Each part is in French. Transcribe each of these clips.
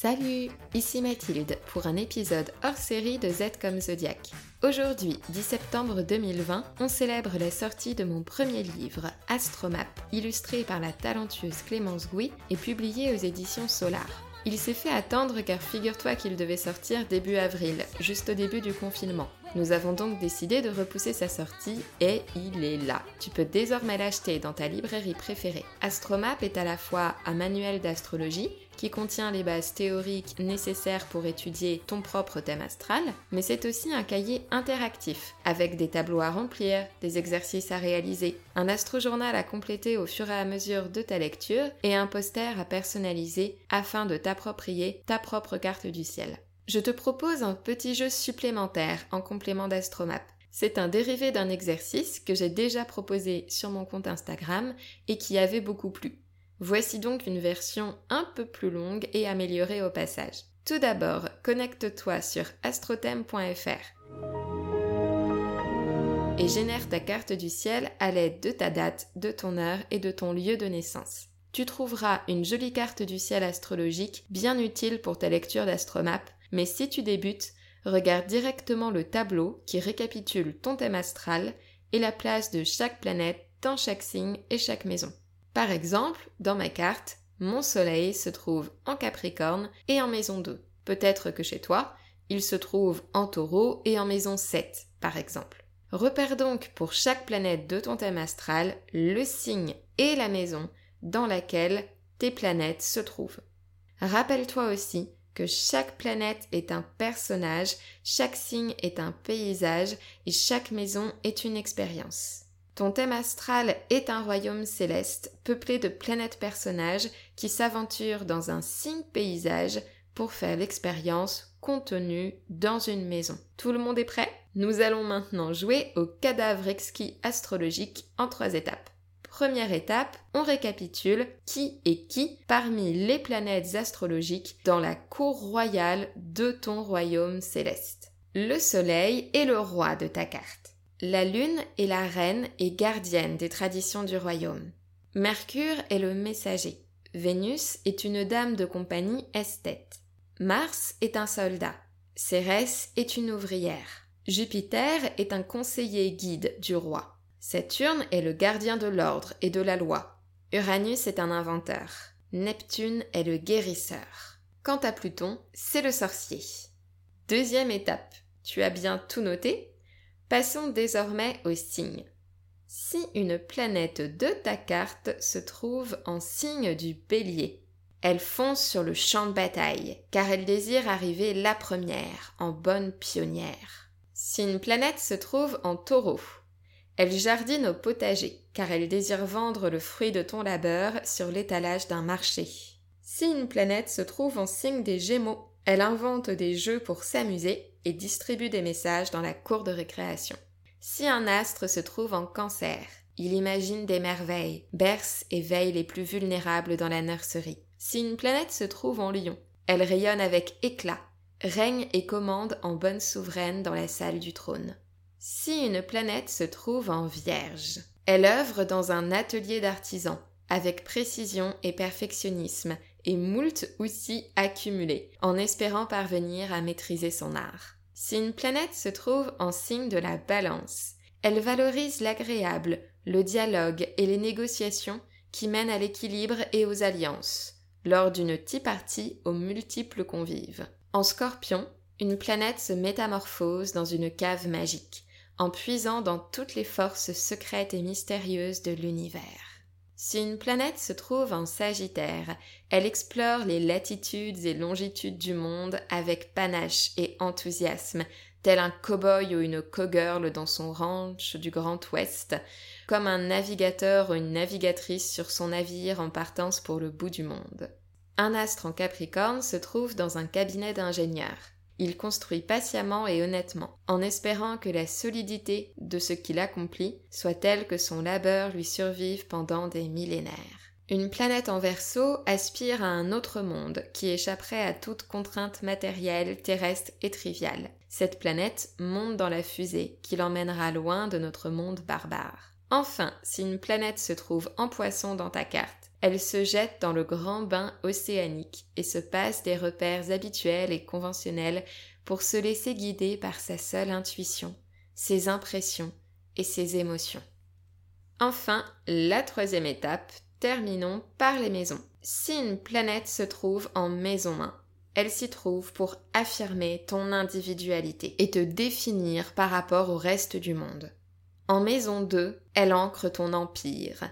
Salut, ici Mathilde pour un épisode hors série de Z comme Zodiac. Aujourd'hui, 10 septembre 2020, on célèbre la sortie de mon premier livre, Astromap, illustré par la talentueuse Clémence Gouy et publié aux éditions Solar. Il s'est fait attendre car figure-toi qu'il devait sortir début avril, juste au début du confinement. Nous avons donc décidé de repousser sa sortie et il est là. Tu peux désormais l'acheter dans ta librairie préférée. Astromap est à la fois un manuel d'astrologie qui contient les bases théoriques nécessaires pour étudier ton propre thème astral, mais c'est aussi un cahier interactif, avec des tableaux à remplir, des exercices à réaliser, un astrojournal à compléter au fur et à mesure de ta lecture et un poster à personnaliser afin de t'approprier ta propre carte du ciel. Je te propose un petit jeu supplémentaire en complément d'Astromap. C'est un dérivé d'un exercice que j'ai déjà proposé sur mon compte Instagram et qui avait beaucoup plu. Voici donc une version un peu plus longue et améliorée au passage. Tout d'abord, connecte-toi sur astrothème.fr et génère ta carte du ciel à l'aide de ta date, de ton heure et de ton lieu de naissance. Tu trouveras une jolie carte du ciel astrologique bien utile pour ta lecture d'astromap, mais si tu débutes, regarde directement le tableau qui récapitule ton thème astral et la place de chaque planète dans chaque signe et chaque maison. Par exemple, dans ma carte, mon soleil se trouve en Capricorne et en maison 2. Peut-être que chez toi, il se trouve en taureau et en maison 7, par exemple. Repère donc pour chaque planète de ton thème astral le signe et la maison dans laquelle tes planètes se trouvent. Rappelle-toi aussi que chaque planète est un personnage, chaque signe est un paysage et chaque maison est une expérience. Ton thème astral est un royaume céleste peuplé de planètes personnages qui s'aventurent dans un signe paysage pour faire l'expérience contenue dans une maison. Tout le monde est prêt? Nous allons maintenant jouer au cadavre exquis astrologique en trois étapes. Première étape, on récapitule qui est qui parmi les planètes astrologiques dans la cour royale de ton royaume céleste. Le Soleil est le roi de ta carte. La Lune est la reine et gardienne des traditions du royaume. Mercure est le messager. Vénus est une dame de compagnie esthète. Mars est un soldat. Cérès est une ouvrière. Jupiter est un conseiller guide du roi. Saturne est le gardien de l'ordre et de la loi. Uranus est un inventeur. Neptune est le guérisseur. Quant à Pluton, c'est le sorcier. Deuxième étape. Tu as bien tout noté Passons désormais aux signes. Si une planète de ta carte se trouve en signe du bélier, elle fonce sur le champ de bataille, car elle désire arriver la première, en bonne pionnière. Si une planète se trouve en taureau, elle jardine au potager, car elle désire vendre le fruit de ton labeur sur l'étalage d'un marché. Si une planète se trouve en signe des Gémeaux, elle invente des jeux pour s'amuser et distribue des messages dans la cour de récréation. Si un astre se trouve en cancer, il imagine des merveilles, berce et veille les plus vulnérables dans la nurserie. Si une planète se trouve en lion, elle rayonne avec éclat, règne et commande en bonne souveraine dans la salle du trône. Si une planète se trouve en vierge, elle œuvre dans un atelier d'artisan, avec précision et perfectionnisme, et moult outils accumulés, en espérant parvenir à maîtriser son art. Si une planète se trouve en signe de la balance, elle valorise l'agréable, le dialogue et les négociations qui mènent à l'équilibre et aux alliances, lors d'une tea-partie aux multiples convives. En scorpion, une planète se métamorphose dans une cave magique, en puisant dans toutes les forces secrètes et mystérieuses de l'univers. Si une planète se trouve en Sagittaire, elle explore les latitudes et longitudes du monde avec panache et enthousiasme, tel un cow-boy ou une cow-girl dans son ranch du Grand Ouest, comme un navigateur ou une navigatrice sur son navire en partance pour le bout du monde. Un astre en Capricorne se trouve dans un cabinet d'ingénieurs. Il construit patiemment et honnêtement, en espérant que la solidité de ce qu'il accomplit soit telle que son labeur lui survive pendant des millénaires. Une planète en verso aspire à un autre monde qui échapperait à toute contrainte matérielle, terrestre et triviale. Cette planète monte dans la fusée qui l'emmènera loin de notre monde barbare. Enfin, si une planète se trouve en poisson dans ta carte, elle se jette dans le grand bain océanique et se passe des repères habituels et conventionnels pour se laisser guider par sa seule intuition, ses impressions et ses émotions. Enfin, la troisième étape, terminons par les maisons. Si une planète se trouve en maison 1, elle s'y trouve pour affirmer ton individualité et te définir par rapport au reste du monde. En maison 2, elle ancre ton empire.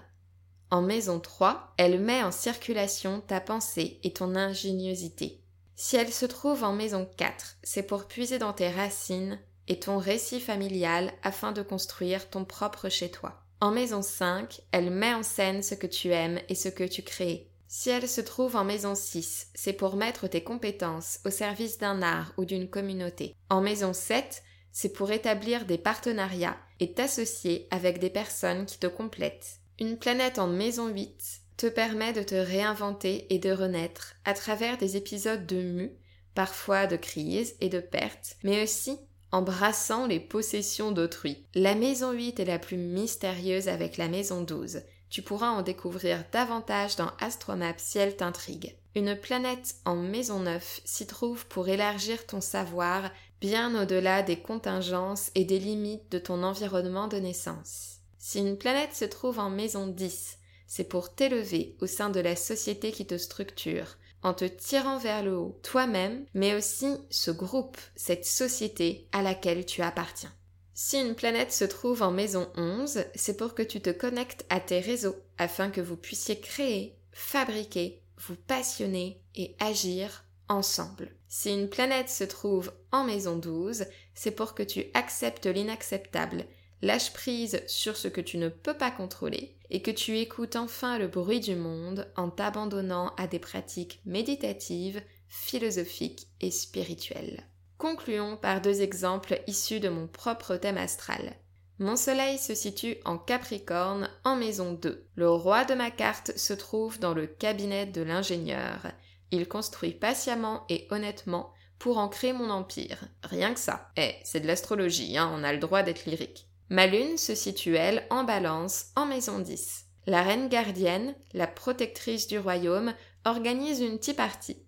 En maison 3, elle met en circulation ta pensée et ton ingéniosité. Si elle se trouve en maison 4, c'est pour puiser dans tes racines et ton récit familial afin de construire ton propre chez toi. En maison 5, elle met en scène ce que tu aimes et ce que tu crées. Si elle se trouve en maison 6, c'est pour mettre tes compétences au service d'un art ou d'une communauté. En maison 7, c'est pour établir des partenariats et t'associer avec des personnes qui te complètent. Une planète en maison 8 te permet de te réinventer et de renaître à travers des épisodes de mue, parfois de crise et de perte, mais aussi en brassant les possessions d'autrui. La maison 8 est la plus mystérieuse avec la maison 12. Tu pourras en découvrir davantage dans Astromap si elle t'intrigue. Une planète en maison 9 s'y trouve pour élargir ton savoir bien au-delà des contingences et des limites de ton environnement de naissance. Si une planète se trouve en maison 10, c'est pour t'élever au sein de la société qui te structure, en te tirant vers le haut, toi-même, mais aussi ce groupe, cette société à laquelle tu appartiens. Si une planète se trouve en maison 11, c'est pour que tu te connectes à tes réseaux, afin que vous puissiez créer, fabriquer, vous passionner et agir ensemble. Si une planète se trouve en maison 12, c'est pour que tu acceptes l'inacceptable, lâches prise sur ce que tu ne peux pas contrôler et que tu écoutes enfin le bruit du monde en t'abandonnant à des pratiques méditatives, philosophiques et spirituelles. Concluons par deux exemples issus de mon propre thème astral. Mon soleil se situe en Capricorne en maison 2. Le roi de ma carte se trouve dans le cabinet de l'ingénieur. Il construit patiemment et honnêtement pour ancrer mon empire. Rien que ça. Eh, c'est de l'astrologie, hein, on a le droit d'être lyrique. Ma lune se situe, elle, en balance, en maison 10. La reine gardienne, la protectrice du royaume, organise une petite partie.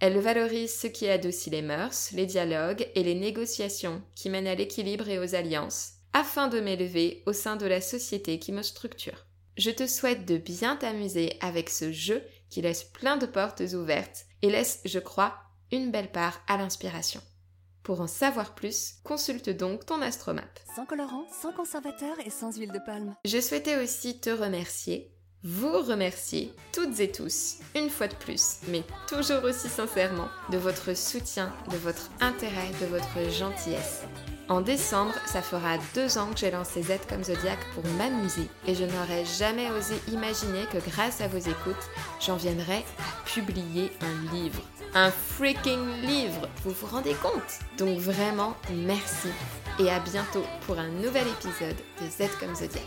Elle valorise ce qui adoucit les mœurs, les dialogues et les négociations qui mènent à l'équilibre et aux alliances, afin de m'élever au sein de la société qui me structure. Je te souhaite de bien t'amuser avec ce jeu qui laisse plein de portes ouvertes et laisse, je crois, une belle part à l'inspiration. Pour en savoir plus, consulte donc ton astromap. Sans colorant, sans conservateur et sans huile de palme. Je souhaitais aussi te remercier, vous remercier, toutes et tous, une fois de plus, mais toujours aussi sincèrement, de votre soutien, de votre intérêt, de votre gentillesse. En décembre, ça fera deux ans que j'ai lancé Z comme Zodiac pour m'amuser et je n'aurais jamais osé imaginer que grâce à vos écoutes, j'en viendrais à publier un livre. Un freaking livre Vous vous rendez compte? Donc vraiment, merci et à bientôt pour un nouvel épisode de Z comme Zodiac.